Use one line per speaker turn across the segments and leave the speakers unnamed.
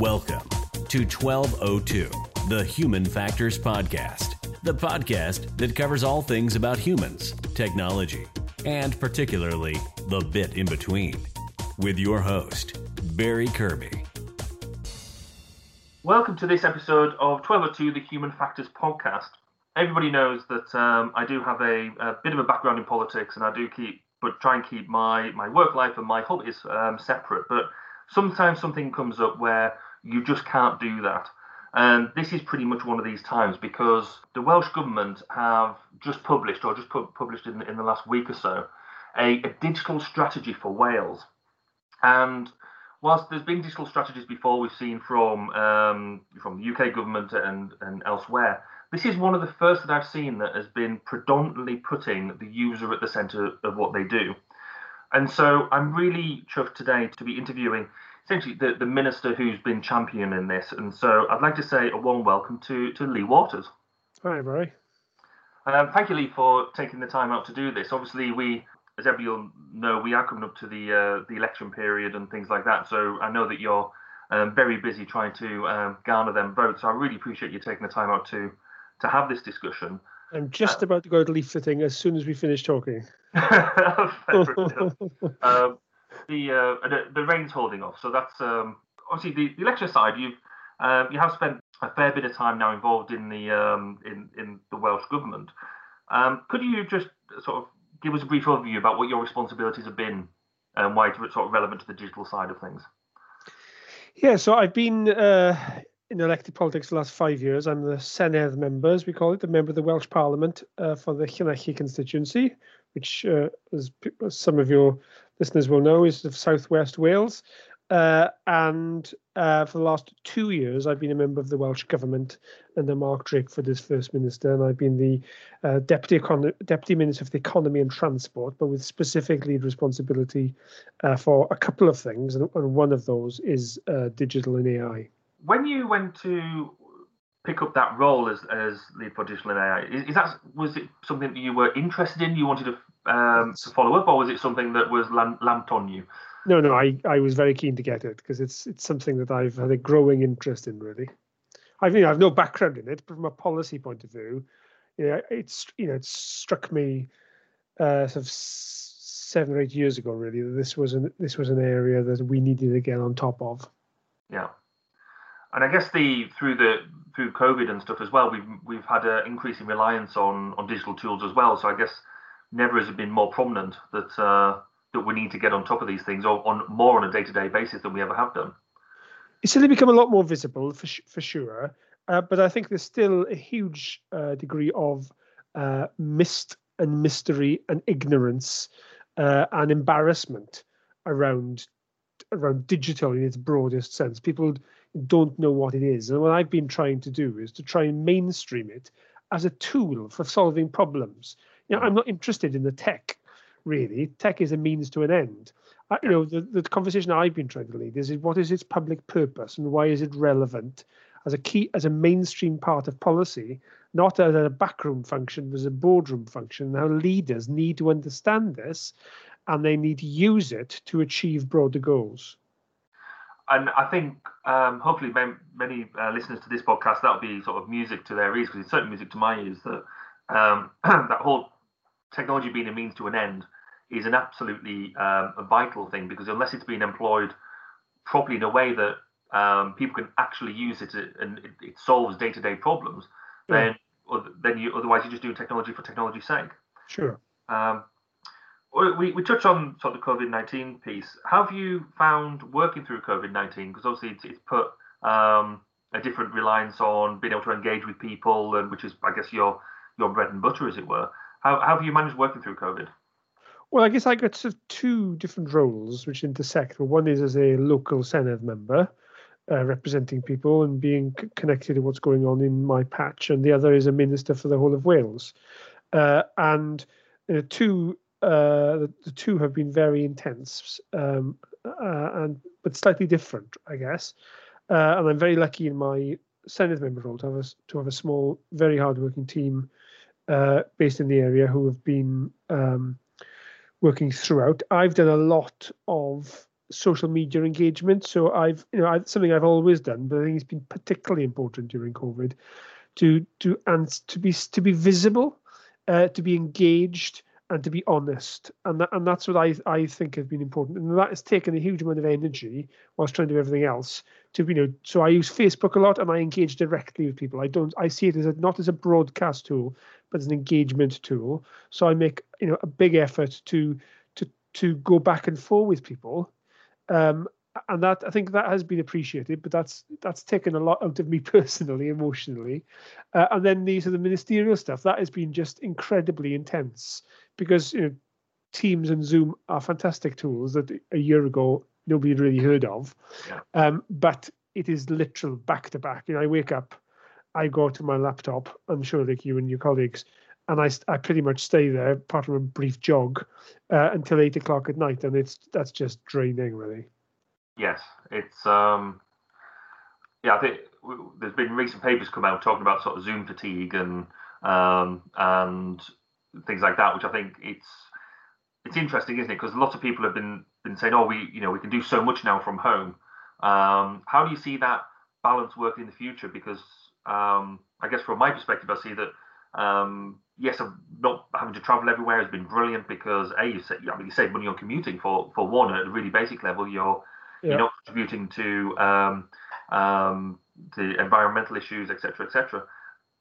Welcome to 1202, the Human Factors Podcast, the podcast that covers all things about humans, technology, and particularly the bit in between. With your host, Barry Kirby.
Welcome to this episode of 1202, the Human Factors Podcast. Everybody knows that um, I do have a, a, bit of a background in politics, and I do keep, but try and keep my my work life and my hobbies um, separate. But sometimes something comes up where you just can't do that. And this is pretty much one of these times because the Welsh Government have just published, or just pu- published in, in the last week or so, a, a digital strategy for Wales. And whilst there's been digital strategies before, we've seen from um, from the UK government and, and elsewhere, this is one of the first that I've seen that has been predominantly putting the user at the centre of what they do. And so I'm really chuffed today to be interviewing essentially the, the minister who's been championing this. And so I'd like to say a warm welcome to, to Lee Waters.
Hi, Barry.
Um, thank you, Lee, for taking the time out to do this. Obviously, we, as everyone know, we are coming up to the uh, the election period and things like that. So I know that you're um, very busy trying to um, garner them votes. So I really appreciate you taking the time out to to have this discussion.
I'm just uh, about to go to leafleting as soon as we finish talking.
um, the, uh, the the rain's holding off, so that's um, obviously the, the election side. You've uh, you have spent a fair bit of time now involved in the um, in in the Welsh government. Um, could you just sort of give us a brief overview about what your responsibilities have been and why it's sort of relevant to the digital side of things?
Yeah, so I've been uh, in elected politics the last five years. I'm the Senedd member, as we call it, the member of the Welsh Parliament uh, for the Llanelli constituency, which, uh, as, some of your listeners will know, is of southwest Wales. Uh, and uh, for the last two years, I've been a member of the Welsh Government under Mark Drakeford as First Minister, and I've been the uh, Deputy, Econ- Deputy Minister for the Economy and Transport, but with specific lead responsibility uh, for a couple of things, and, and one of those is uh, digital and AI.
When you went to pick up that role as as lead for digital and AI, is, is that was it something that you were interested in? You wanted to um, to follow up, or was it something that was lamped on you?
No, no, I, I was very keen to get it because it's it's something that I've had a growing interest in. Really, I mean, I have no background in it, but from a policy point of view, you know, it's you know, it struck me uh, sort of seven or eight years ago, really, that this was an this was an area that we needed to get on top of.
Yeah, and I guess the through the through COVID and stuff as well, we've we've had an increasing reliance on on digital tools as well. So I guess never has it been more prominent that. Uh, that we need to get on top of these things or on more on a day-to-day basis than we ever have done.
It's certainly become a lot more visible for for sure, uh, but I think there's still a huge uh, degree of uh, mist and mystery and ignorance uh, and embarrassment around around digital in its broadest sense. People don't know what it is, and what I've been trying to do is to try and mainstream it as a tool for solving problems. You know, I'm not interested in the tech really. Tech is a means to an end. I, you know, the, the conversation I've been trying to lead is, is what is its public purpose and why is it relevant as a key, as a mainstream part of policy, not as a backroom function, but as a boardroom function. How leaders need to understand this, and they need to use it to achieve broader goals.
And I think um, hopefully many uh, listeners to this podcast that'll be sort of music to their ears because it's certainly music to my ears that um, that whole technology being a means to an end is an absolutely um, a vital thing because unless it's being employed properly in a way that um, people can actually use it and it, it solves day-to-day problems, yeah. then then you otherwise you're just doing technology for technology's sake.
Sure.
Um, we, we touched on sort of the COVID nineteen piece. Have you found working through COVID nineteen? Because obviously it's, it's put um, a different reliance on being able to engage with people, and which is I guess your your bread and butter, as it were. How, how have you managed working through COVID?
Well, I guess I got sort of two different roles which intersect. Well, one is as a local Senedd member, uh, representing people and being c- connected to what's going on in my patch, and the other is a minister for the whole of Wales. Uh, and the two, uh, the, the, two have been very intense, um, uh, and but slightly different, I guess. Uh, and I'm very lucky in my Senedd member role to have a, to have a small, very hardworking team uh, based in the area who have been um, working throughout. I've done a lot of social media engagement. So I've, you know, I've, something I've always done, but I think it's been particularly important during COVID, to to and to be to be visible, uh, to be engaged, and to be honest. And that, and that's what I I think has been important. And that has taken a huge amount of energy whilst trying to do everything else. To you know, so I use Facebook a lot and I engage directly with people. I don't I see it as a, not as a broadcast tool, but as an engagement tool. So I make you know a big effort to to to go back and forth with people. Um, and that I think that has been appreciated, but that's that's taken a lot out of me personally, emotionally. Uh, and then these are the ministerial stuff that has been just incredibly intense because you know Teams and Zoom are fantastic tools that a year ago nobody had really heard of. Um, but it is literal back to back. You know, I wake up, I go to my laptop. I'm sure like you and your colleagues, and I I pretty much stay there, apart from a brief jog, uh, until eight o'clock at night, and it's that's just draining, really.
Yes, it's um, yeah. I think there's been recent papers come out talking about sort of Zoom fatigue and um, and things like that, which I think it's it's interesting, isn't it? Because a lot of people have been been saying, "Oh, we you know we can do so much now from home." Um, how do you see that balance working in the future? Because um, I guess from my perspective, I see that um, yes, not having to travel everywhere has been brilliant because a you, say, I mean, you save money on commuting for for one at a really basic level. You're yeah. you're not contributing to um, um, the environmental issues, etc., etc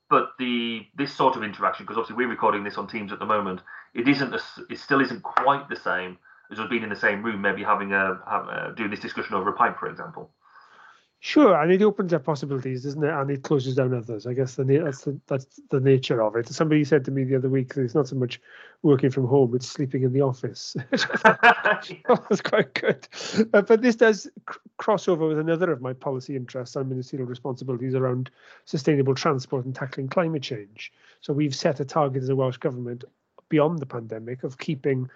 but the this sort of interaction, because obviously we're recording this on Teams at the moment, it isn't a, it still isn't quite the same as being in the same room, maybe having a, have a doing this discussion over a pipe, for example.
Sure, and it opens up possibilities, doesn't it? And it closes down others. I guess the, that's the that's the nature of it. Somebody said to me the other week that it's not so much working from home; it's sleeping in the office. that's quite good. Uh, but this does cr- cross over with another of my policy interests and ministerial responsibilities around sustainable transport and tackling climate change. So we've set a target as a Welsh government beyond the pandemic of keeping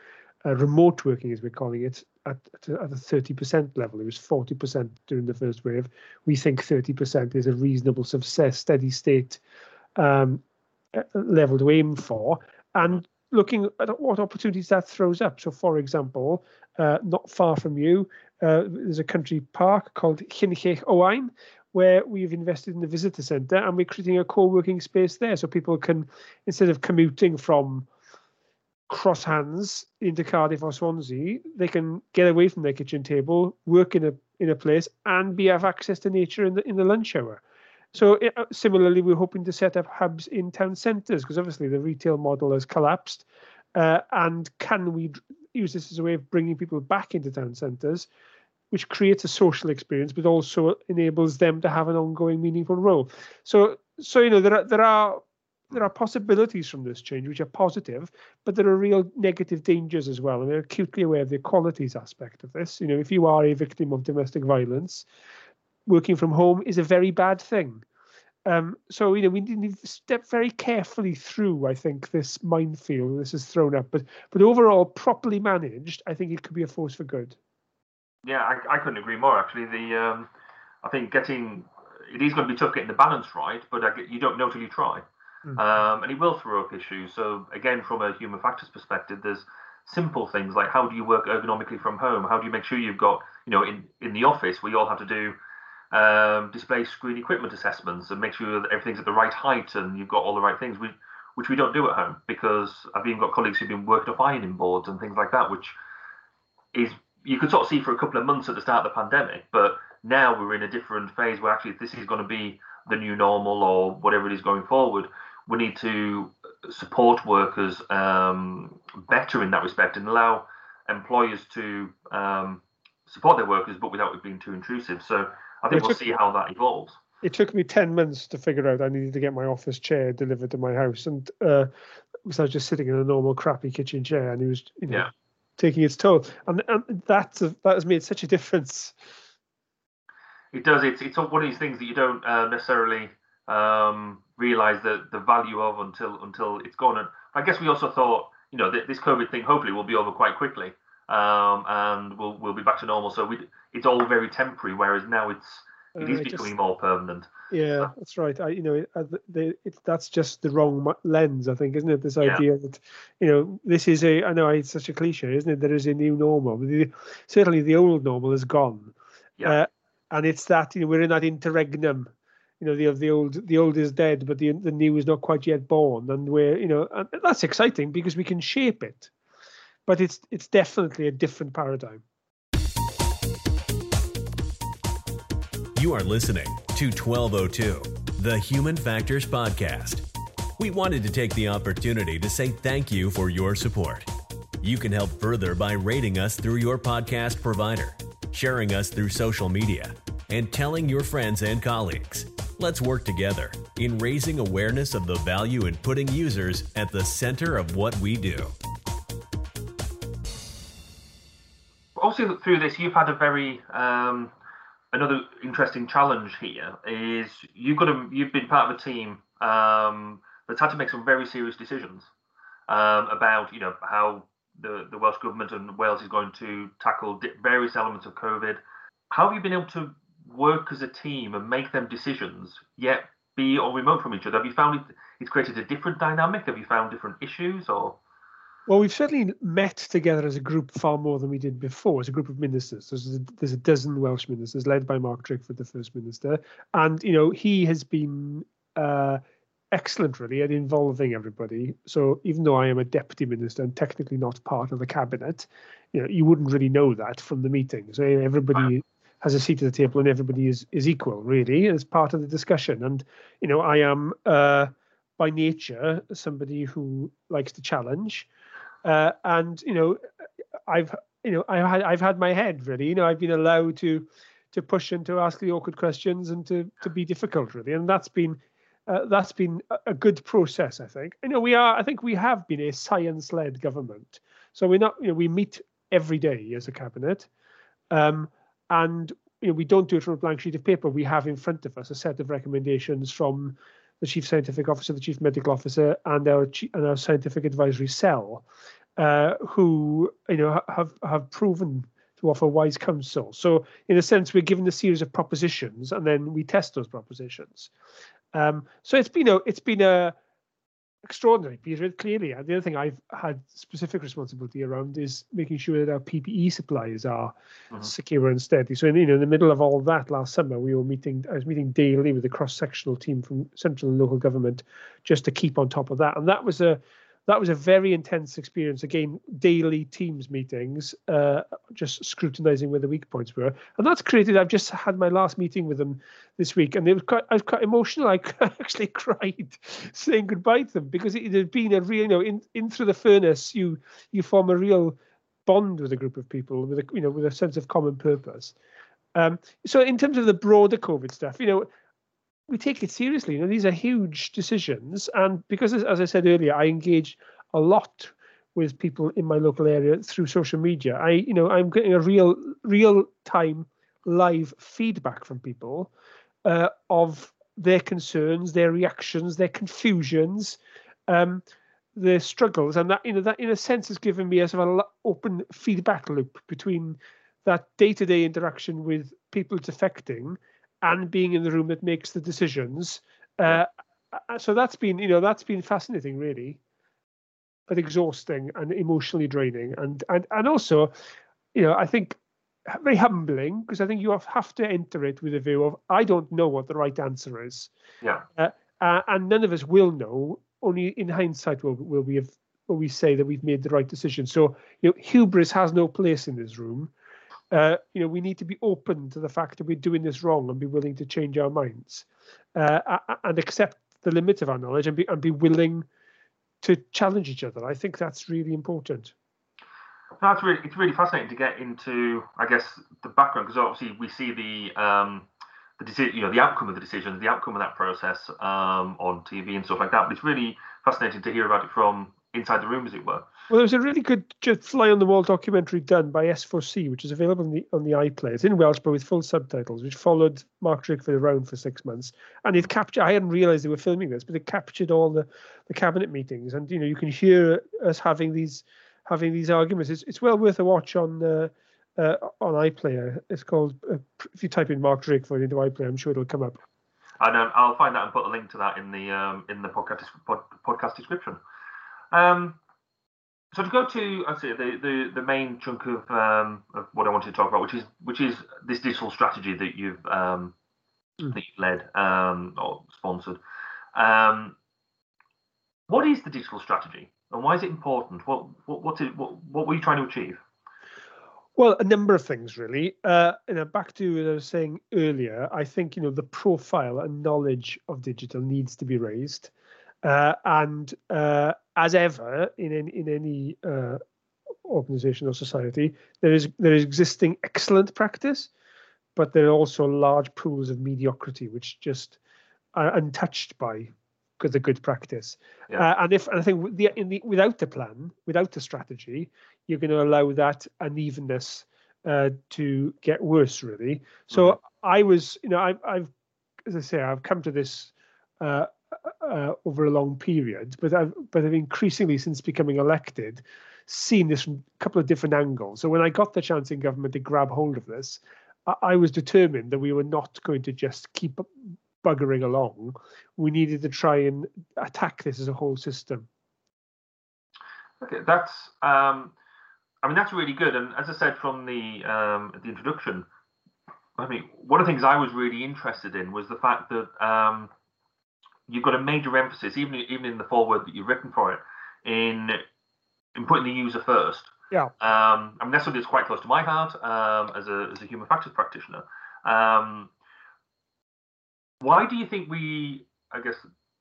uh, remote working, as we're calling it, at, at, a, 30% level. It was 40% during the first wave. We think 30% is a reasonable, success, steady state um, uh, level to aim for. And looking at what opportunities that throws up. So, for example, uh, not far from you, uh, there's a country park called Llyn Llech Owain, where we've invested in the visitor centre and we're creating a co-working space there so people can, instead of commuting from cross hands into Cardiff or Swansea, they can get away from their kitchen table, work in a in a place, and be have access to nature in the in the lunch hour. So it, uh, similarly, we're hoping to set up hubs in town centres because obviously the retail model has collapsed. Uh, and can we use this as a way of bringing people back into town centres, which creates a social experience, but also enables them to have an ongoing, meaningful role. So, so you know, there are there are there are possibilities from this change which are positive, but there are real negative dangers as well. And we're acutely aware of the equalities aspect of this. You know, if you are a victim of domestic violence, working from home is a very bad thing. Um, so you know we need to step very carefully through. I think this minefield this is thrown up, but but overall, properly managed, I think it could be a force for good.
Yeah, I, I couldn't agree more. Actually, the um, I think getting it is going to be tough getting the balance right, but I, you don't know till you try. Mm-hmm. Um, and it will throw up issues. So again, from a human factors perspective, there's simple things like how do you work ergonomically from home? How do you make sure you've got, you know, in, in the office we all have to do um, display screen equipment assessments and make sure that everything's at the right height and you've got all the right things, which we don't do at home because I've even got colleagues who've been working off ironing boards and things like that, which is you could sort of see for a couple of months at the start of the pandemic, but now we're in a different phase where actually this is going to be the new normal or whatever it is going forward we need to support workers um, better in that respect and allow employers to um, support their workers, but without it being too intrusive. So I think we'll see how that evolves.
It took me ten months to figure out I needed to get my office chair delivered to my house, and uh, because I was just sitting in a normal crappy kitchen chair, and it was you know yeah. taking its toll, and, and that that has made such a difference.
It does. It's it's one of these things that you don't uh, necessarily um, realize the the value of until until it's gone. And I guess we also thought, you know, this COVID thing hopefully will be over quite quickly, um, and we'll we'll be back to normal. So we it's all very temporary. Whereas now it's it is becoming just, more permanent.
Yeah, that's right. I, you know, it, the, it, that's just the wrong lens, I think, isn't it? This idea yeah. that, you know, this is a. I know it's such a cliche, isn't it? There is a new normal. The, certainly, the old normal is gone. Yeah. Uh, and it's that you know we're in that interregnum. You know, the the old the old is dead, but the the new is not quite yet born, and we're you know, and that's exciting because we can shape it. But it's it's definitely a different paradigm.
You are listening to 1202, the Human Factors Podcast. We wanted to take the opportunity to say thank you for your support. You can help further by rating us through your podcast provider, sharing us through social media, and telling your friends and colleagues. Let's work together in raising awareness of the value in putting users at the center of what we do.
Also, through this, you've had a very um, another interesting challenge here is you've got to you've been part of a team um, that's had to make some very serious decisions um, about you know how the, the Welsh government and Wales is going to tackle various elements of COVID. How have you been able to work as a team and make them decisions yet be all remote from each other? Have you found it, it's created a different dynamic? Have you found different issues or?
Well, we've certainly met together as a group far more than we did before, as a group of ministers. There's a, there's a dozen Welsh ministers led by Mark Drakeford, the First Minister. And, you know, he has been uh, excellent, really, at involving everybody. So even though I am a deputy minister and technically not part of the cabinet, you know, you wouldn't really know that from the meeting. So everybody has a seat at the table and everybody is, is equal, really, as part of the discussion. And, you know, I am uh, by nature somebody who likes to challenge. Uh, and you know, I've you know I've had I've had my head really. You know, I've been allowed to to push and to ask the awkward questions and to to be difficult really, and that's been uh, that's been a good process. I think. You know, we are. I think we have been a science-led government. So we're not. You know, we meet every day as a cabinet, um, and you know we don't do it from a blank sheet of paper. We have in front of us a set of recommendations from the chief scientific officer, the chief medical officer, and our and our scientific advisory cell, uh, who you know have have proven to offer wise counsel. So in a sense, we're given a series of propositions, and then we test those propositions. Um, so it's been a it's been a extraordinary period, clearly. And the other thing I've had specific responsibility around is making sure that our PPE supplies are mm-hmm. secure and steady. So, in, you know, in the middle of all that last summer, we were meeting, I was meeting daily with a cross sectional team from central and local government just to keep on top of that. And that was a, that was a very intense experience. Again, daily Teams meetings, uh, just scrutinizing where the weak points were, and that's created. I've just had my last meeting with them this week, and it was quite. I was quite emotional. I actually cried saying goodbye to them because it had been a real, you know, in in through the furnace, you you form a real bond with a group of people with a you know with a sense of common purpose. Um, so in terms of the broader COVID stuff, you know, we take it seriously. You know, these are huge decisions, and because, as I said earlier, I engage a lot with people in my local area through social media. I, you know, I'm getting a real, real time live feedback from people uh, of their concerns, their reactions, their confusions, um, their struggles, and that you know that in a sense has given me a sort of open feedback loop between that day-to-day interaction with people it's affecting and being in the room that makes the decisions. Uh, uh, so that's been, you know, that's been fascinating, really, but exhausting and emotionally draining, and and and also, you know, I think very humbling because I think you have to enter it with a view of I don't know what the right answer is.
Yeah. Uh,
uh, and none of us will know. Only in hindsight will will we have will we say that we've made the right decision. So you know, hubris has no place in this room uh, you know, we need to be open to the fact that we're doing this wrong and be willing to change our minds uh, and accept the limits of our knowledge and be and be willing to challenge each other. I think that's really important.
That's really it's really fascinating to get into, I guess, the background because obviously we see the um, the decision, you know, the outcome of the decisions, the outcome of that process um, on TV and stuff like that. But it's really fascinating to hear about it from inside the room, as it were.
Well, there was a really good just fly on the wall documentary done by S4C, which is available on the on the iPlayer. It's in Welsh, but with full subtitles, which followed Mark Drakeford around for six months. And it captured. I hadn't realised they were filming this, but it captured all the the cabinet meetings, and you know you can hear us having these having these arguments. It's it's well worth a watch on. Uh, uh, on iPlayer. It's called. Uh, if you type in Mark Drakeford into iPlayer, I'm sure it'll come up.
And um, I'll find that and put a link to that in the um, in the podcast pod, podcast description. Um, so to go to I say the, the the main chunk of, um, of what I wanted to talk about, which is which is this digital strategy that you've um, mm. that you've led um, or sponsored. Um, what is the digital strategy, and why is it important? What what what's it, what what were you trying to achieve?
Well, a number of things really. Uh, you know, back to what I was saying earlier. I think you know the profile and knowledge of digital needs to be raised, uh, and uh, as ever in any, in any uh, organization or society, there is there is existing excellent practice, but there are also large pools of mediocrity which just are untouched by the good practice. Yeah. Uh, and if and I think the, in the without the plan, without the strategy, you're going to allow that unevenness uh, to get worse, really. So mm-hmm. I was, you know, I, I've, as I say, I've come to this uh, over a long period, but I've, but I've increasingly since becoming elected seen this from a couple of different angles. So when I got the chance in government to grab hold of this, I, I was determined that we were not going to just keep buggering along. We needed to try and attack this as a whole system.
Okay, that's um, I mean, that's really good. And as I said from the um, the introduction, I mean, one of the things I was really interested in was the fact that um, you've got a major emphasis, even even in the foreword that you've written for it, in in putting the user first.
Yeah.
Um, I mean, that's something that's quite close to my heart um, as a as a human factors practitioner. Um, why do you think we? I guess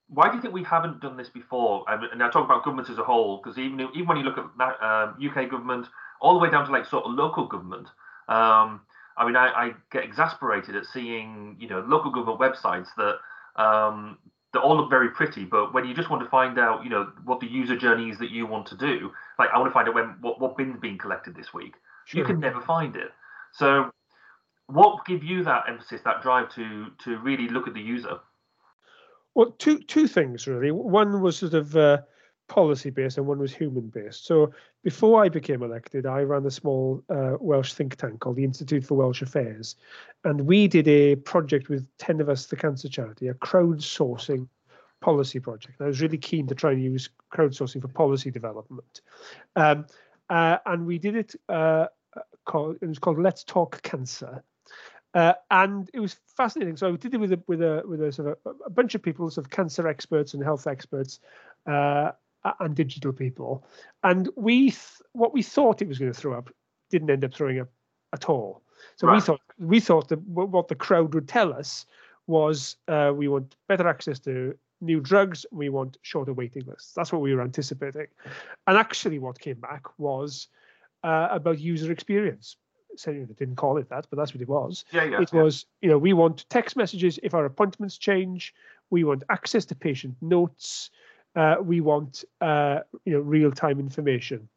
why do you think we haven't done this before? and I talk about governments as a whole, because even even when you look at um, UK government, all the way down to like sort of local government, um, I mean, I, I, get exasperated at seeing you know local government websites that um, that all look very pretty, but when you just want to find out, you know, what the user journey is that you want to do, like I want to find out when what what bin's being collected this week, sure. you can never find it. So, what give you that emphasis, that drive to to really look at the user?
Well, two two things really. One was sort of uh, policy based, and one was human based. So before I became elected, I ran a small uh, Welsh think tank called the Institute for Welsh Affairs, and we did a project with Tenovus, the Cancer Charity, a crowdsourcing policy project. And I was really keen to try and use crowdsourcing for policy development, um, uh, and we did it. Uh, called, it was called Let's Talk Cancer, uh, and it was fascinating. So I did it with a with a with a sort of a bunch of people, sort of cancer experts and health experts, uh, and digital people. And we th- what we thought it was going to throw up didn't end up throwing up at all. So right. we thought we thought that what the crowd would tell us was uh, we want better access to new drugs. We want shorter waiting lists. That's what we were anticipating. And actually, what came back was uh, about user experience saying they didn't call it that, but that's what it was.
Yeah, yeah.
It
yeah.
was, you know, we want text messages if our appointments change. We want access to patient notes. Uh, we want, uh, you know, real-time information.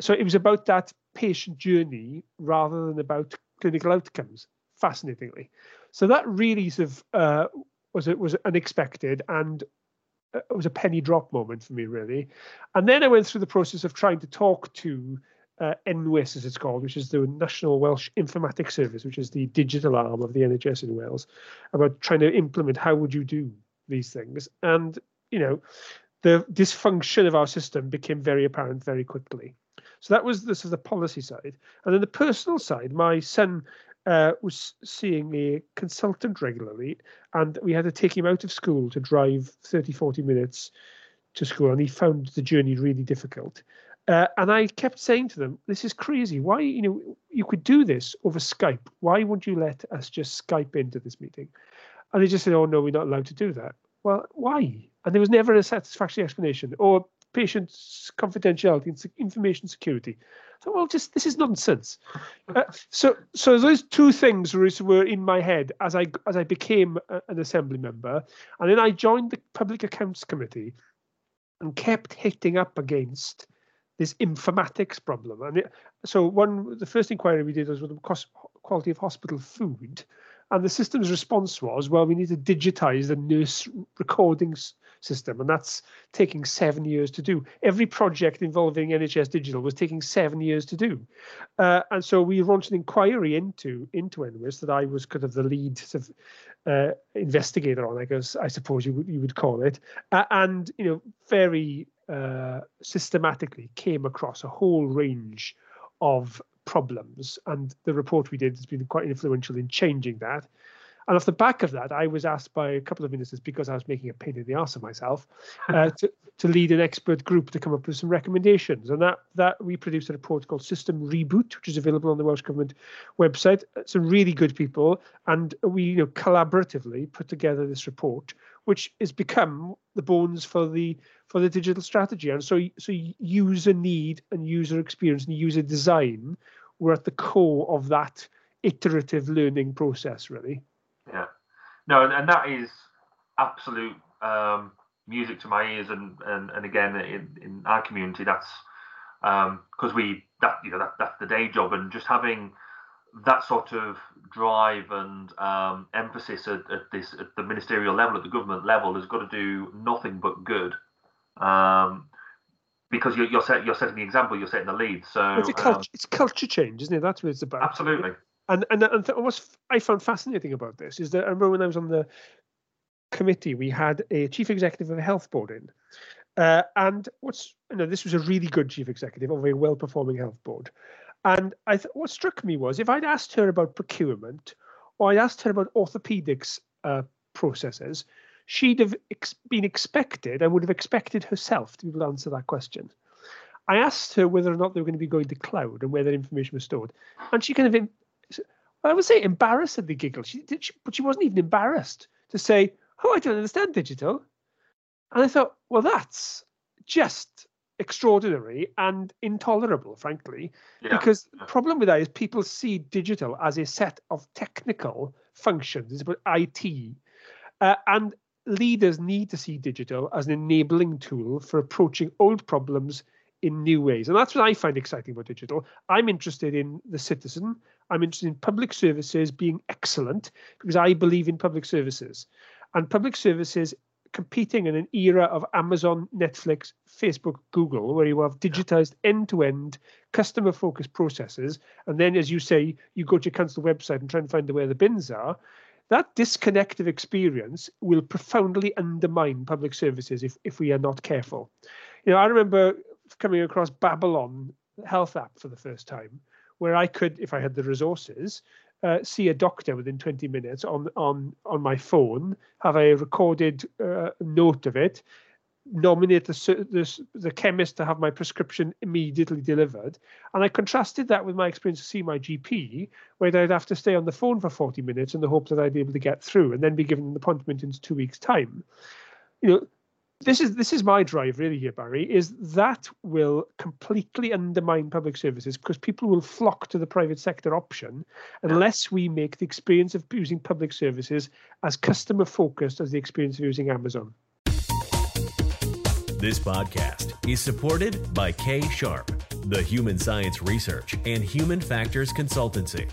So it was about that patient journey rather than about clinical outcomes. Fascinatingly, so that really sort of uh, was it was unexpected and uh, it was a penny drop moment for me really. And then I went through the process of trying to talk to uh, NWIS, as it's called, which is the National Welsh Informatics Service, which is the digital arm of the NHS in Wales, about trying to implement how would you do these things. And, you know, the dysfunction of our system became very apparent very quickly. So that was this is the policy side. And then the personal side, my son uh, was seeing a consultant regularly, and we had to take him out of school to drive 30, 40 minutes to school, and he found the journey really difficult. Uh, and I kept saying to them, "This is crazy. Why, you know, you could do this over Skype. Why won't you let us just Skype into this meeting?" And they just said, "Oh no, we're not allowed to do that." Well, why? And there was never a satisfactory explanation. Or patient confidentiality and information security. So, well, just this is nonsense. Uh, so, so those two things were, in my head as I as I became a, an assembly member, and then I joined the Public Accounts Committee, and kept hitting up against this informatics problem. And it, so one, the first inquiry we did was with the cost, quality of hospital food, And the system's response was, well, we need to digitize the nurse recordings system, and that's taking seven years to do. Every project involving NHS Digital was taking seven years to do, uh, and so we launched an inquiry into into NWIS that I was kind of the lead sort of, uh, investigator on, I guess I suppose you would you would call it, uh, and you know very uh, systematically came across a whole range of problems, and the report we did has been quite influential in changing that. And off the back of that, I was asked by a couple of ministers, because I was making a pain in the arse of myself, uh, to, to lead an expert group to come up with some recommendations. And that that we produced a report called System Reboot, which is available on the Welsh Government website. Some really good people, and we you know collaboratively put together this report, which has become the bones for the for the digital strategy. And so so user need and user experience and user design were at the core of that iterative learning process, really.
Yeah, no, and, and that is absolute um, music to my ears, and and, and again in, in our community, that's because um, we that you know that that's the day job, and just having that sort of drive and um, emphasis at, at, this at the ministerial level, at the government level, has got to do nothing but good. Um, because you're you're, set, you're setting the example, you're setting the lead. So
it's, culture, um, it's culture change, isn't it? That's what it's about.
Absolutely.
And and, and what I found fascinating about this is that I remember when I was on the committee, we had a chief executive of a health board in. Uh, and what's you know this was a really good chief executive of a well-performing health board, and I th- what struck me was if I'd asked her about procurement, or I'd asked her about orthopedics uh, processes, she'd have ex- been expected. I would have expected herself to be able to answer that question. I asked her whether or not they were going to be going to cloud and where that information was stored, and she kind of I would say embarrassedly giggled. She did, she, but she wasn't even embarrassed to say, "Oh, I don't understand digital." And I thought, well, that's just extraordinary and intolerable, frankly, yeah. because the problem with that is people see digital as a set of technical functions. It's about IT, uh, and leaders need to see digital as an enabling tool for approaching old problems in new ways. And that's what I find exciting about digital. I'm interested in the citizen. I'm interested in public services being excellent because I believe in public services. And public services competing in an era of Amazon, Netflix, Facebook, Google, where you have digitized end to end, customer focused processes. And then, as you say, you go to your council website and try and find where the bins are. That disconnected experience will profoundly undermine public services if, if we are not careful. You know, I remember coming across Babylon Health app for the first time, where I could, if I had the resources, uh, see a doctor within 20 minutes on on on my phone, have a recorded uh, note of it, nominate the, the the chemist to have my prescription immediately delivered, and I contrasted that with my experience to see my GP, where I'd have to stay on the phone for 40 minutes in the hope that I'd be able to get through, and then be given an appointment in two weeks' time. You know, this is this is my drive really here, Barry, is that will completely undermine public services because people will flock to the private sector option unless we make the experience of using public services as customer focused as the experience of using Amazon.
This podcast is supported by K Sharp, the human science research and human factors consultancy.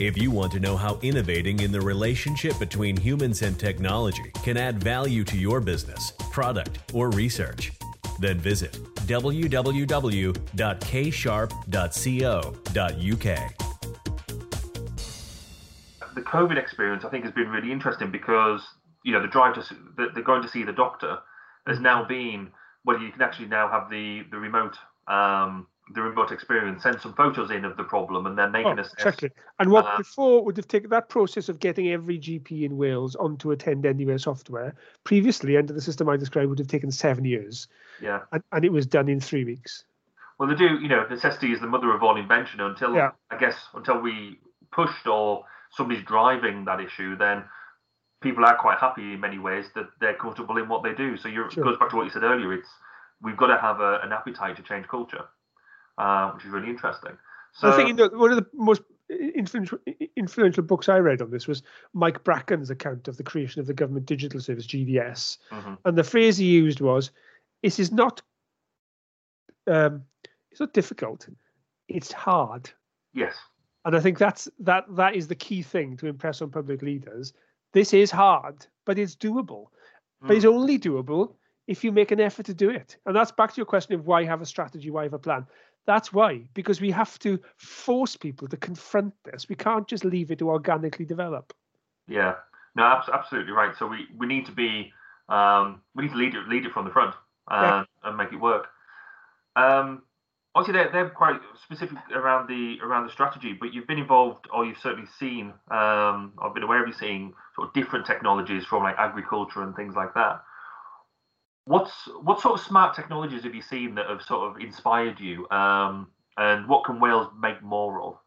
If you want to know how innovating in the relationship between humans and technology can add value to your business, product, or research, then visit www.ksharp.co.uk.
The COVID experience, I think, has been really interesting because you know the drive to they're going to see the doctor has now been well, you can actually now have the the remote um, the remote experience, send some photos in of the problem, and then make oh, an assess.
Exactly. And what uh, before would have taken that process of getting every GP in Wales onto Attend Anywhere software previously under the system I described would have taken seven years.
Yeah.
And, and it was done in three weeks.
Well, they do. You know, necessity is the mother of all invention. Until yeah. I guess until we pushed or somebody's driving that issue, then people are quite happy in many ways that they're comfortable in what they do. So sure. it goes back to what you said earlier. It's we've got to have a, an appetite to change culture uh, which is really interesting. So
I think you know, one of the most influential, influential books I read on this was Mike Bracken's account of the creation of the Government Digital Service (GDS), mm-hmm. and the phrase he used was, "It is not, um, it's not difficult, it's hard."
Yes.
And I think that's that that is the key thing to impress on public leaders. This is hard, but it's doable. Mm. But it's hmm. only doable if you make an effort to do it. And that's back to your question of why have a strategy, why have a plan. That's why, because we have to force people to confront this. We can't just leave it to organically develop.
Yeah, no, absolutely right. So we, we need to be um, we need to lead it lead it from the front uh, yeah. and make it work. Um, obviously, they're, they're quite specific around the around the strategy, but you've been involved, or you've certainly seen. Um, I've been aware of you seeing sort of different technologies from like agriculture and things like that. What's what sort of smart technologies have you seen that have sort of inspired you, um, and what can Wales make more of?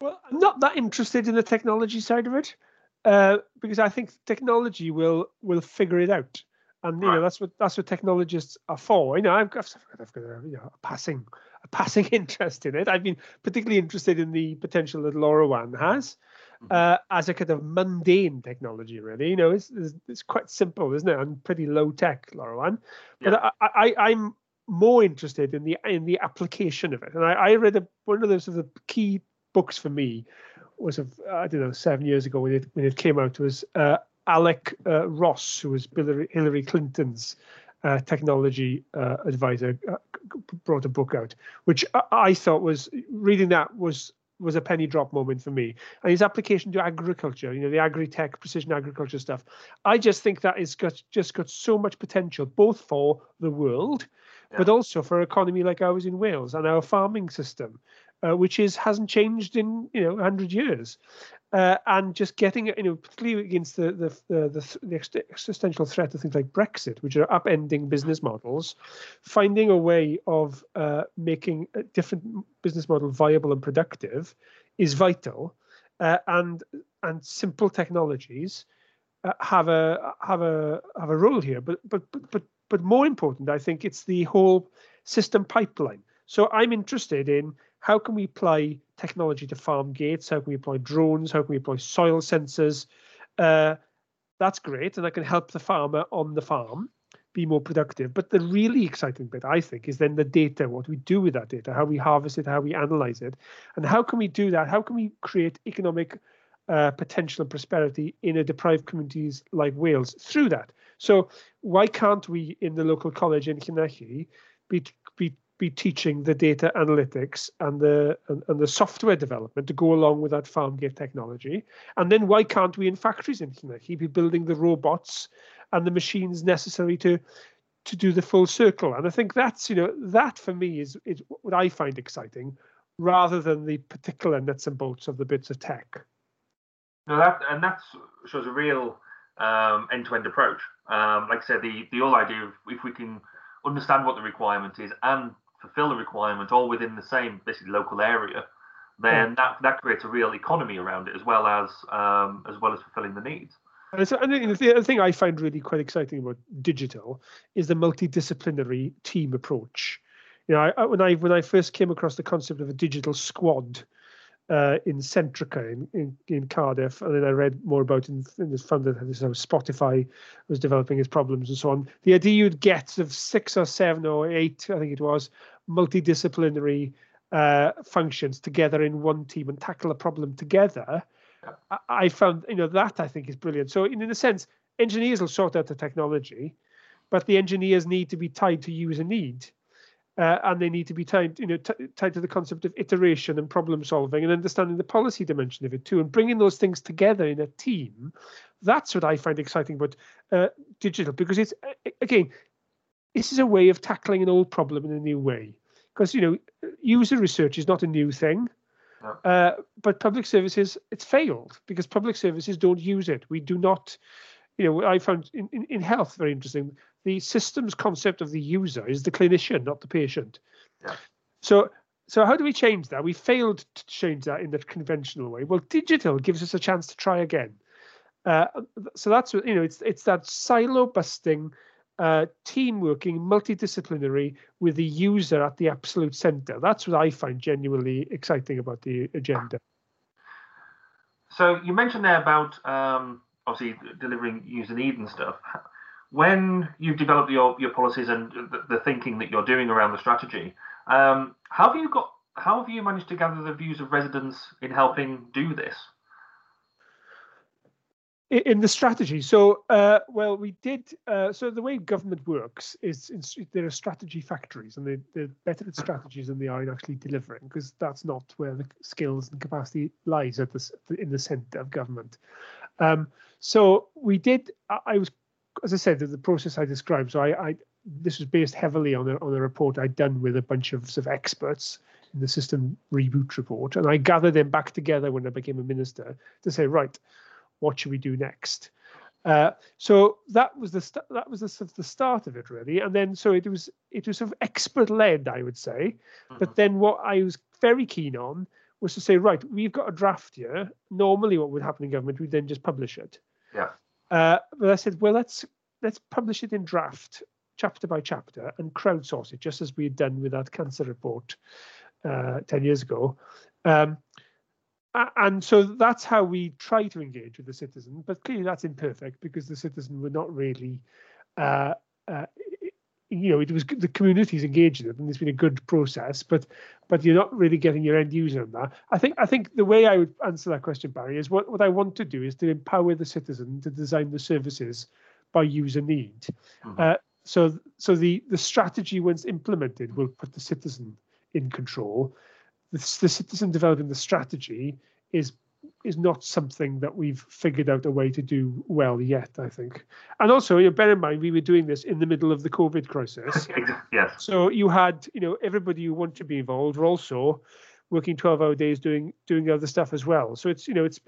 Well, I'm not that interested in the technology side of it uh, because I think technology will will figure it out, and you right. know that's what that's what technologists are for. You know, I've, I've, I've got a, you know, a passing a passing interest in it. I've been particularly interested in the potential that LoRaWAN has. Mm-hmm. Uh, as a kind of mundane technology, really. You know, it's, it's, it's quite simple, isn't it? And pretty low tech, LoRaWAN. But yeah. I, I, am more interested in the in the application of it. And I, I read a, one of the sort of key books for me was of I don't know seven years ago when it when it came out was uh, Alec uh, Ross, who was Hillary Clinton's uh, technology uh, advisor, uh, brought a book out, which I thought was reading that was was a penny drop moment for me. And his application to agriculture, you know, the agri-tech, precision agriculture stuff, I just think that has got just got so much potential, both for the world, yeah. but also for an economy like ours in Wales and our farming system uh, which is hasn't changed in you know 100 years. Uh, and just getting you know particularly against the the, the the existential threat of things like brexit which are upending business models finding a way of uh, making a different business model viable and productive is vital. Uh, and and simple technologies uh, have a have a have a role here. But but but but but more important i think it's the whole system pipeline. So i'm interested in how can we apply technology to farm gates? How can we apply drones? How can we apply soil sensors? Uh, that's great, and that can help the farmer on the farm be more productive. But the really exciting bit, I think, is then the data, what we do with that data, how we harvest it, how we analyze it, and how can we do that? How can we create economic uh, potential and prosperity in a deprived communities like Wales through that? So why can't we in the local college in Llanelli be be teaching the data analytics and the and, and, the software development to go along with that farm gate technology? And then why can't we in factories in Llanelli be building the robots and the machines necessary to to do the full circle? And I think that's you know that for me is is what I find exciting, rather than the particular nuts and bolts of the bits of tech.
No, that and that shows a real um, end-to-end approach. Um, like I said, the the whole idea of if we can understand what the requirement is and fulfill the requirement all within the same basically local area, then yeah. that, that creates a real economy around it as well as um, as well as fulfilling the needs.
And, so, and the other thing I find really quite exciting about digital is the multidisciplinary team approach. You know, I, when I when I first came across the concept of a digital squad, uh, in Centrica in, in, in, Cardiff, and then I read more about in, in this fund that this, Spotify was developing its problems and so on. The idea you'd get of six or seven or eight, I think it was, multidisciplinary uh, functions together in one team and tackle a problem together. I, found, you know, that I think is brilliant. So in, in a sense, engineers will sort out the technology, but the engineers need to be tied to user need uh, and they need to be tied, you know, t- tied to the concept of iteration and problem solving and understanding the policy dimension of it too, and bringing those things together in a team. That's what I find exciting about uh, digital because it's again, this is a way of tackling an old problem in a new way. Because you know, user research is not a new thing. Uh, but public services, it's failed because public services don't use it. We do not, you know, I found in, in, in health very interesting the systems concept of the user is the clinician, not the patient. Yeah. So so how do we change that? We failed to change that in the conventional way. Well, digital gives us a chance to try again. Uh, so that's you know. It's it's that silo busting, uh, team working, multidisciplinary with the user at the absolute center. That's what I find genuinely exciting about the agenda.
So you mentioned there about um, obviously delivering user need and stuff when you've developed your, your policies and the, the, thinking that you're doing around the strategy, um, how have you got how have you managed to gather the views of residents in helping do this?
In the strategy. So uh, well we did uh, so the way government works is there are strategy factories and they, they're better at strategies than they are in actually delivering because that's not where the skills and capacity lies at the in the center of government. Um, so we did I, I, was as i said the process i described so I, I this was based heavily on a, on a report i'd done with a bunch of, sort of experts in the system reboot report and i gathered them back together when i became a minister to say right what should we do next? Uh, so that was the st- that was the sort of the start of it really, and then so it was it was sort of expert led, I would say. Mm-hmm. But then what I was very keen on was to say, right, we've got a draft here. Normally, what would happen in government, we'd then just publish it.
Yeah. Uh,
but I said, well, let's let's publish it in draft, chapter by chapter, and crowdsource it, just as we had done with that cancer report uh, ten years ago. Um, and so that's how we try to engage with the citizen but clearly that's imperfect because the citizen were not really uh, uh, you know it was the communities engaged in it and it's been a good process but but you're not really getting your end user on that i think i think the way i would answer that question barry is what, what i want to do is to empower the citizen to design the services by user need mm-hmm. uh, so so the the strategy once implemented will put the citizen in control the, the citizen developing the strategy is is not something that we've figured out a way to do well yet, I think. And also, you know, bear in mind, we were doing this in the middle of the COVID crisis.
yes.
So you had, you know, everybody who wanted to be involved were also working 12 hour days doing doing other stuff as well. So it's, you know, it's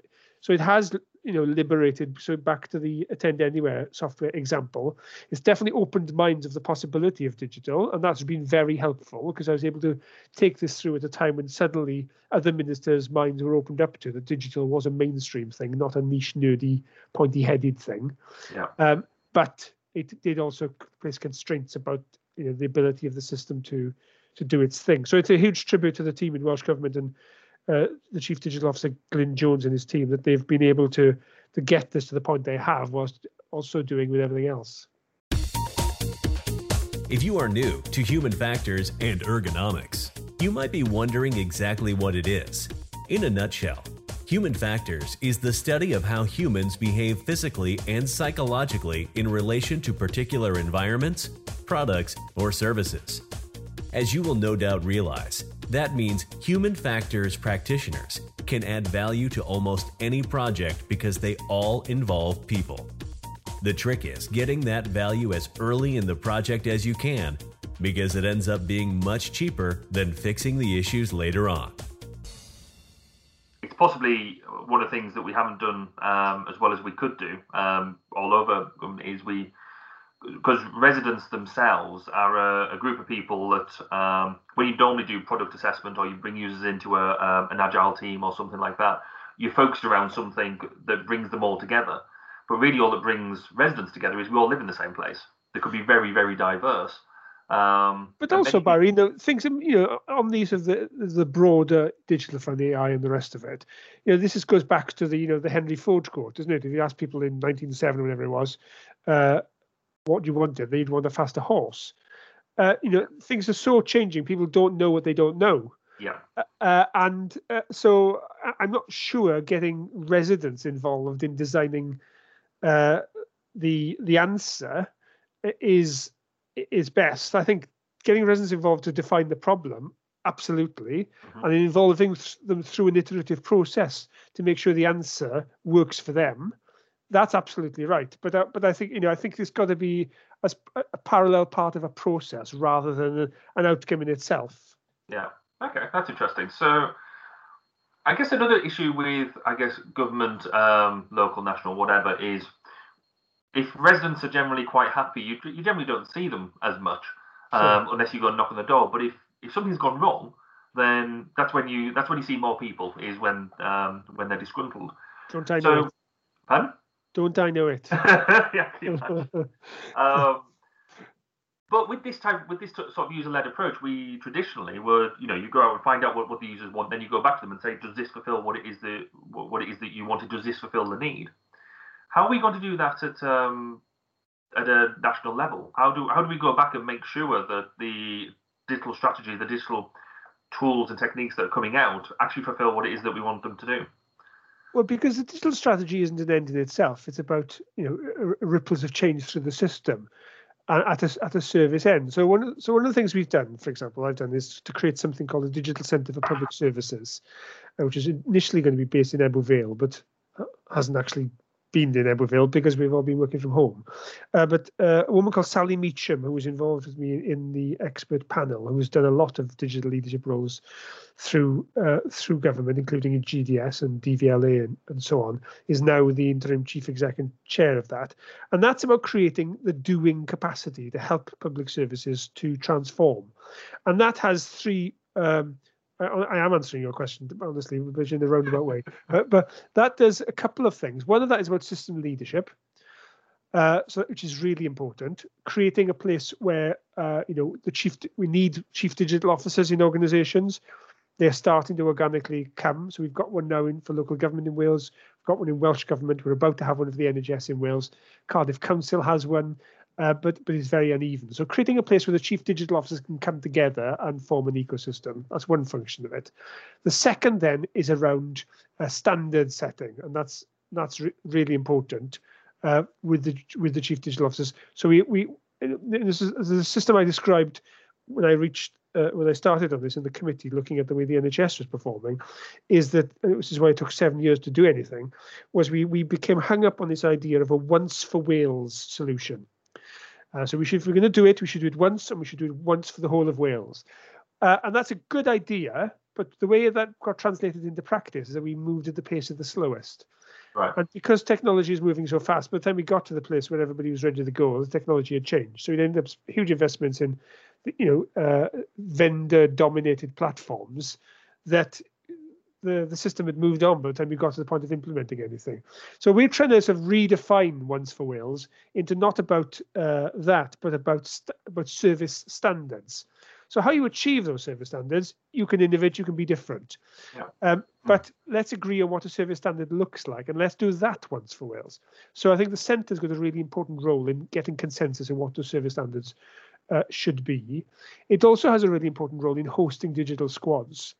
so it has you know liberated so back to the attend anywhere software example. It's definitely opened minds of the possibility of digital and that's been very helpful because i was able to take this through at a time when suddenly other ministers minds were opened up to that digital was a mainstream thing not a niche nerdy pointy headed thing.
Yeah. Um,
but it did also place constraints about you know the ability of the system to to do its thing. So it's a huge tribute to the team in welsh government and uh, the chief digital officer Glyn Jones and his team that they've been able to to get this to the point they have, whilst also doing with everything else.
If you are new to human factors and ergonomics, you might be wondering exactly what it is. In a nutshell, human factors is the study of how humans behave physically and psychologically in relation to particular environments, products, or services. As you will no doubt realize, that means human factors practitioners can add value to almost any project because they all involve people. The trick is getting that value as early in the project as you can because it ends up being much cheaper than fixing the issues later on.
It's possibly one of the things that we haven't done um, as well as we could do um, all over is we because residents themselves are a, a, group of people that um, when you normally do product assessment or you bring users into a, um, an agile team or something like that, you're focused around something that brings them all together. But really, all that brings residents together is we all live in the same place. They could be very, very diverse. Um,
but also. Barry, you know, things you know on these of the the broader digital front, the AI and the rest of it. You know, this is, goes back to the you know the Henry Ford quote, doesn't it? If you ask people in 1907, whatever it was, uh, what you wanted. They'd want a faster horse. Uh, you know, things are so changing. People don't know what they don't know.
Yeah.
Uh, uh and uh, so I'm not sure getting residents involved in designing uh, the the answer is is best. I think getting residents involved to define the problem absolutely mm-hmm. and involving them through an iterative process to make sure the answer works for them that's absolutely right. But uh, but I think you know I think it's got to be as a parallel part of a process rather than an outcome in itself.
Yeah. Okay, that's interesting. So. I guess another issue with, I guess, government, um, local, national, whatever, is if residents are generally quite happy, you, you generally don't see them as much um, sure. unless you go and knock on the door. But if, if something's gone wrong, then that's when you that's when you see more people is when um, when they're disgruntled.
Don't I know? So,
pardon?
Don't I know it?
um, but with this type, with this sort of user-led approach, we traditionally would, you know, you go out and find out what, what the users want, then you go back to them and say, does this fulfill what it is that what it is that you wanted? Does this fulfill the need? How are we going to do that at um, at a national level? How do how do we go back and make sure that the digital strategy, the digital tools and techniques that are coming out actually fulfill what it is that we want them to do?
Well, because the digital strategy isn't an end in itself; it's about you know ripples of change through the system at a, at a service end. So one so one of the things we've done, for example, I've done is to create something called the Digital Centre for Public Services, uh, which is initially going to be based in Ebbw Vale, but hasn't actually been in Ebbw because we've all been working from home. Uh, but uh, a woman called Sally Meecham, who was involved with me in the expert panel, who's done a lot of digital leadership roles through uh, through government, including in GDS and DVLA and, and so on, is now the interim chief executive chair of that. And that's about creating the doing capacity to help public services to transform. And that has three um, I, I, am answering your question honestly, but in the roundabout way. But, but that does a couple of things. One of that is about system leadership, uh, so which is really important. Creating a place where uh, you know the chief we need chief digital officers in organisations. They're starting to organically come. So we've got one now in for local government in Wales. We've got one in Welsh government. We're about to have one for the NHS in Wales. Cardiff Council has one uh, but but it's very uneven. So creating a place where the chief digital officers can come together and form an ecosystem. That's one function of it. The second then is around a standard setting, and that's that's re- really important uh, with the with the chief digital officers. So we we this is the system I described when I reached uh, when I started on this in the committee, looking at the way the NHS was performing, is that this is why it took seven years to do anything, was we we became hung up on this idea of a once for Wales solution. Uh, so we should, if we're going to do it, we should do it once, and we should do it once for the whole of Wales. Uh, and that's a good idea, but the way that got translated into practice is that we moved at the pace of the slowest.
Right.
And because technology is moving so fast, by the time we got to the place where everybody was ready to go, the technology had changed. So we ended up huge investments in, you know, uh, vendor-dominated platforms that the, the system had moved on by the time we got to the point of implementing anything. So we're trying to sort of redefine Once for Wales into not about uh, that, but about st- about service standards. So how you achieve those service standards, you can innovate, you can be different.
Yeah.
Um, but let's agree on what a service standard looks like, and let's do that once for Wales. So I think the centre's got a really important role in getting consensus on what those service standards uh, should be. It also has a really important role in hosting digital squads.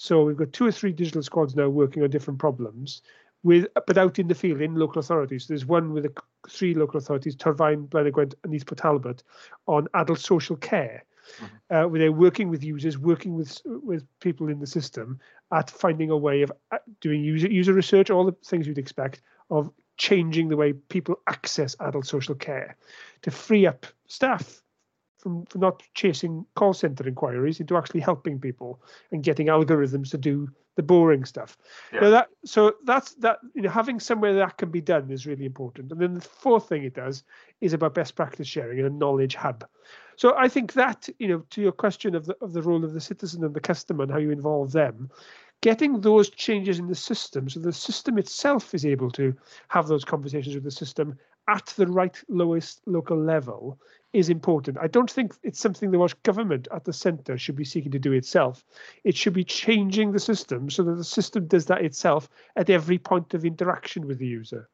So we've got two or three digital squads now working on different problems, with but out in the field in local authorities. There's one with the three local authorities, Blaenau Gwent, and Neath Port Talbot, on adult social care. Mm-hmm. Uh, where they're working with users, working with with people in the system at finding a way of uh, doing user user research, all the things you'd expect of changing the way people access adult social care to free up staff from, from not chasing call center inquiries into actually helping people and getting algorithms to do the boring stuff. Yeah. Now that so that's that you know having somewhere that can be done is really important. And then the fourth thing it does is about best practice sharing and a knowledge hub. So I think that you know to your question of the of the role of the citizen and the customer and how you involve them, getting those changes in the system so the system itself is able to have those conversations with the system at the right lowest local level is important. I don't think it's something the Welsh Government at the centre should be seeking to do itself. It should be changing the system so that the system does that itself at every point of interaction with the user.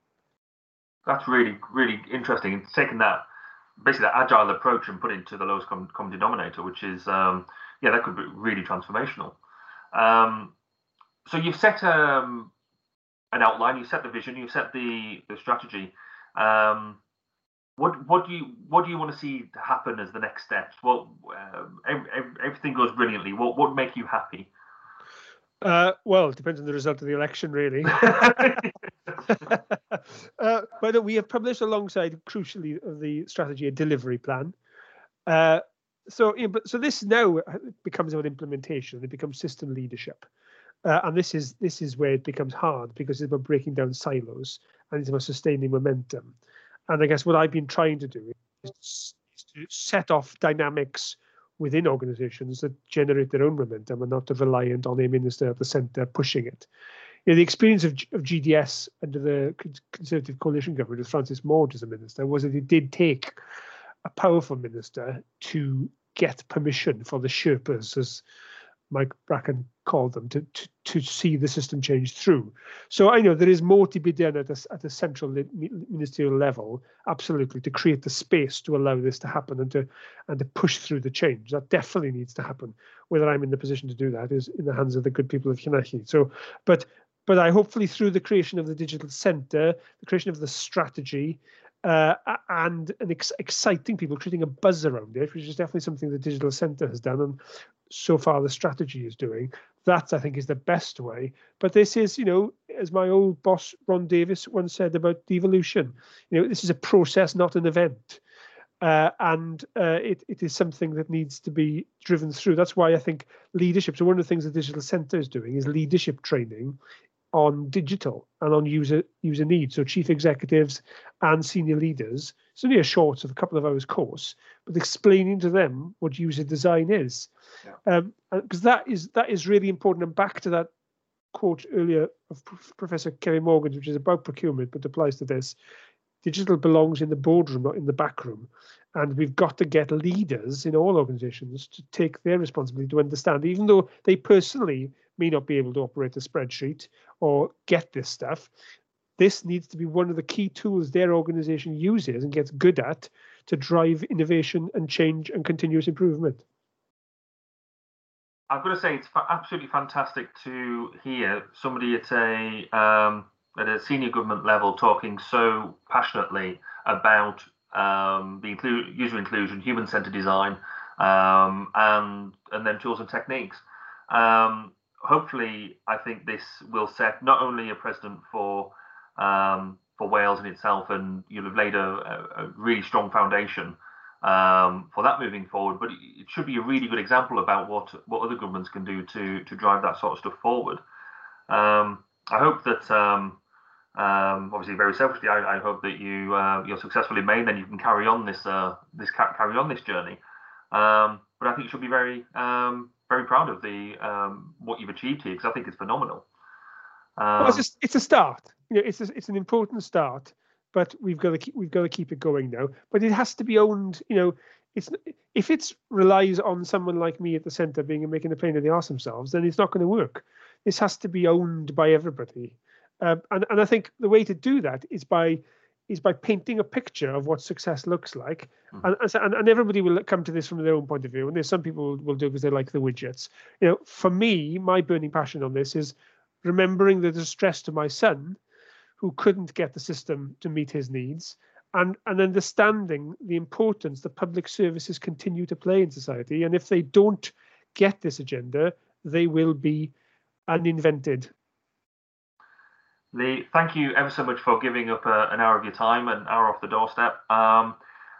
That's really, really interesting. And taking that basically that agile approach and put it to the lowest common, common denominator, which is um, yeah, that could be really transformational. Um, so you've set um, an outline, you've set the vision, you've set the the strategy. Um, what what do you what do you want to see happen as the next steps? What um, everything goes brilliantly. What what make you happy?
Uh, well, it depends on the result of the election, really. uh, but we have published alongside, crucially, the strategy a delivery plan. Uh, so, but so this now becomes about implementation. It becomes system leadership, uh, and this is this is where it becomes hard because it's about breaking down silos and it's about sustaining momentum. And I guess what I've been trying to do is, to set off dynamics within organizations that generate their own momentum and not to reliant on a minister at the center pushing it. You know, the experience of, of GDS under the Conservative coalition government with Francis Maude as a minister was that it did take a powerful minister to get permission for the Sherpas, as Mike Bracken called them to, to, to see the system change through. So I know there is more to be done at a, at a central ministerial level, absolutely, to create the space to allow this to happen and to and to push through the change. That definitely needs to happen. Whether I'm in the position to do that is in the hands of the good people of Llanelli. So, but but I hopefully through the creation of the digital centre, the creation of the strategy, uh, and an ex- exciting people creating a buzz around it, which is definitely something the digital centre has done, and so far the strategy is doing. That I think is the best way. But this is, you know, as my old boss Ron Davies once said about devolution, you know, this is a process, not an event. Uh, and uh, it, it is something that needs to be driven through. That's why I think leadership. So one of the things the digital centre is doing is leadership training on digital and on user user needs. So chief executives and senior leaders, it's only a short of a couple of hours course, but explaining to them what user design is, because yeah. um, that is that is really important. And back to that quote earlier of Professor Kevin Morgan, which is about procurement but applies to this. Digital belongs in the boardroom, not in the back room. And we've got to get leaders in all organizations to take their responsibility to understand, even though they personally may not be able to operate a spreadsheet or get this stuff. This needs to be one of the key tools their organization uses and gets good at to drive innovation and change and continuous improvement.
I've got to say, it's absolutely fantastic to hear somebody at a um, at a senior government level talking so passionately about um, the inclu- user inclusion, human-centered design, um, and and then tools and techniques. Um, hopefully, I think this will set not only a precedent for um, for Wales in itself, and you'll have laid a, a really strong foundation um, for that moving forward. But it should be a really good example about what what other governments can do to to drive that sort of stuff forward. Um, I hope that um, um, obviously very selfishly, I, I hope that you uh, you're successful in Maine, then you can carry on this uh, this carry on this journey. Um, but I think you should be very um, very proud of the um, what you've achieved here because I think it's phenomenal.
well, it's, it's a start. You know, it's a, it's an important start, but we've got to keep we've got to keep it going now. But it has to be owned. You know, it's if it relies on someone like me at the centre being making a pain in the arse themselves, then it's not going to work. This has to be owned by everybody, uh, and and I think the way to do that is by is by painting a picture of what success looks like. Mm-hmm. And, and, and everybody will come to this from their own point of view. And there's some people will do because they like the widgets. You know, for me, my burning passion on this is remembering the distress to my son who couldn't get the system to meet his needs and, and understanding the importance that public services continue to play in society. And if they don't get this agenda, they will be uninvented
Lee, thank you ever so much for giving up a, uh, an hour of your time, an hour off the doorstep. Um,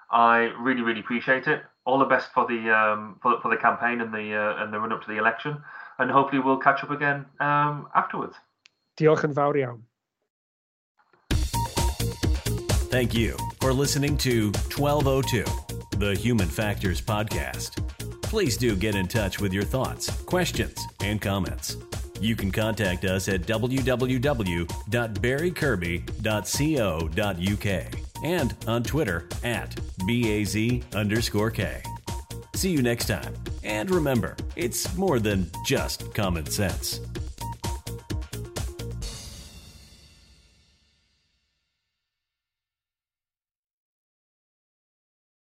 I really, really appreciate it. All the best for the um, for, for the campaign and the uh, and the run up to the election, and hopefully we'll catch up again um, afterwards.
Diolch yn fawr iawn.
Thank you for listening to 1202, the Human Factors Podcast. Please do get in touch with your thoughts, questions, and comments. You can contact us at www.barrykirby.co.uk and on Twitter at BAZ underscore K. See you next time. And remember, it's more than just common sense.